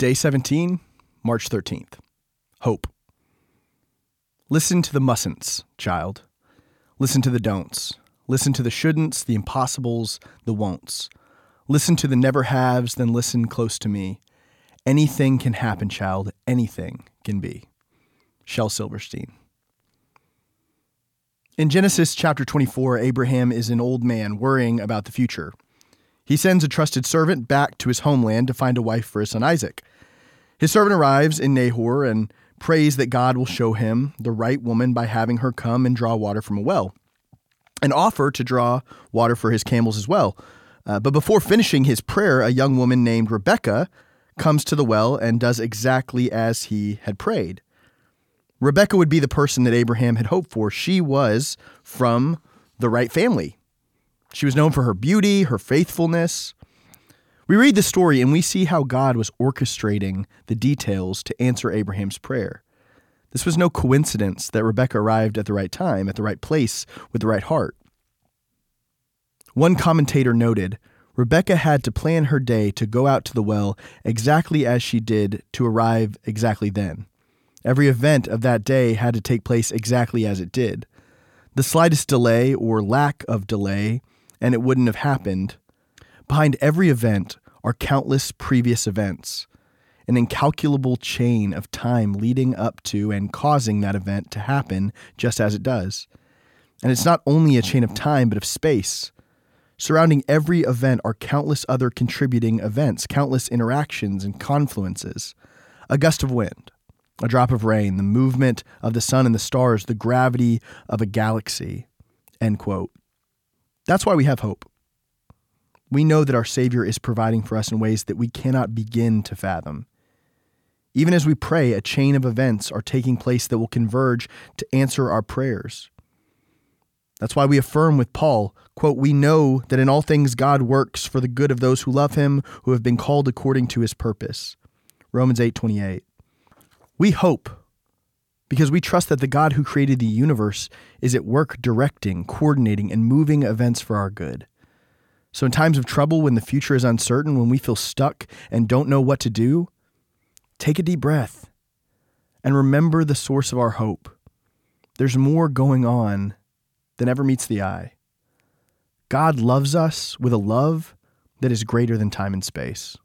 Day 17, March 13th. Hope. Listen to the mustn'ts, child. Listen to the don'ts. Listen to the shouldn'ts, the impossibles, the won'ts. Listen to the never haves, then listen close to me. Anything can happen, child. Anything can be. Shel Silverstein. In Genesis chapter 24, Abraham is an old man worrying about the future. He sends a trusted servant back to his homeland to find a wife for his son Isaac. His servant arrives in Nahor and prays that God will show him the right woman by having her come and draw water from a well, and offer to draw water for his camels as well. Uh, but before finishing his prayer, a young woman named Rebecca comes to the well and does exactly as he had prayed. Rebecca would be the person that Abraham had hoped for. She was from the right family. She was known for her beauty, her faithfulness. We read the story and we see how God was orchestrating the details to answer Abraham's prayer. This was no coincidence that Rebecca arrived at the right time, at the right place, with the right heart. One commentator noted Rebecca had to plan her day to go out to the well exactly as she did to arrive exactly then. Every event of that day had to take place exactly as it did. The slightest delay or lack of delay, and it wouldn't have happened. Behind every event are countless previous events, an incalculable chain of time leading up to and causing that event to happen just as it does. And it's not only a chain of time, but of space. Surrounding every event are countless other contributing events, countless interactions and confluences. A gust of wind, a drop of rain, the movement of the sun and the stars, the gravity of a galaxy. End quote. That's why we have hope. We know that our Savior is providing for us in ways that we cannot begin to fathom. Even as we pray, a chain of events are taking place that will converge to answer our prayers. That's why we affirm with Paul, quote, we know that in all things God works for the good of those who love him, who have been called according to his purpose. Romans 8:28. We hope because we trust that the God who created the universe is at work directing, coordinating, and moving events for our good. So in times of trouble when the future is uncertain, when we feel stuck and don't know what to do, take a deep breath and remember the source of our hope. There's more going on than ever meets the eye. God loves us with a love that is greater than time and space.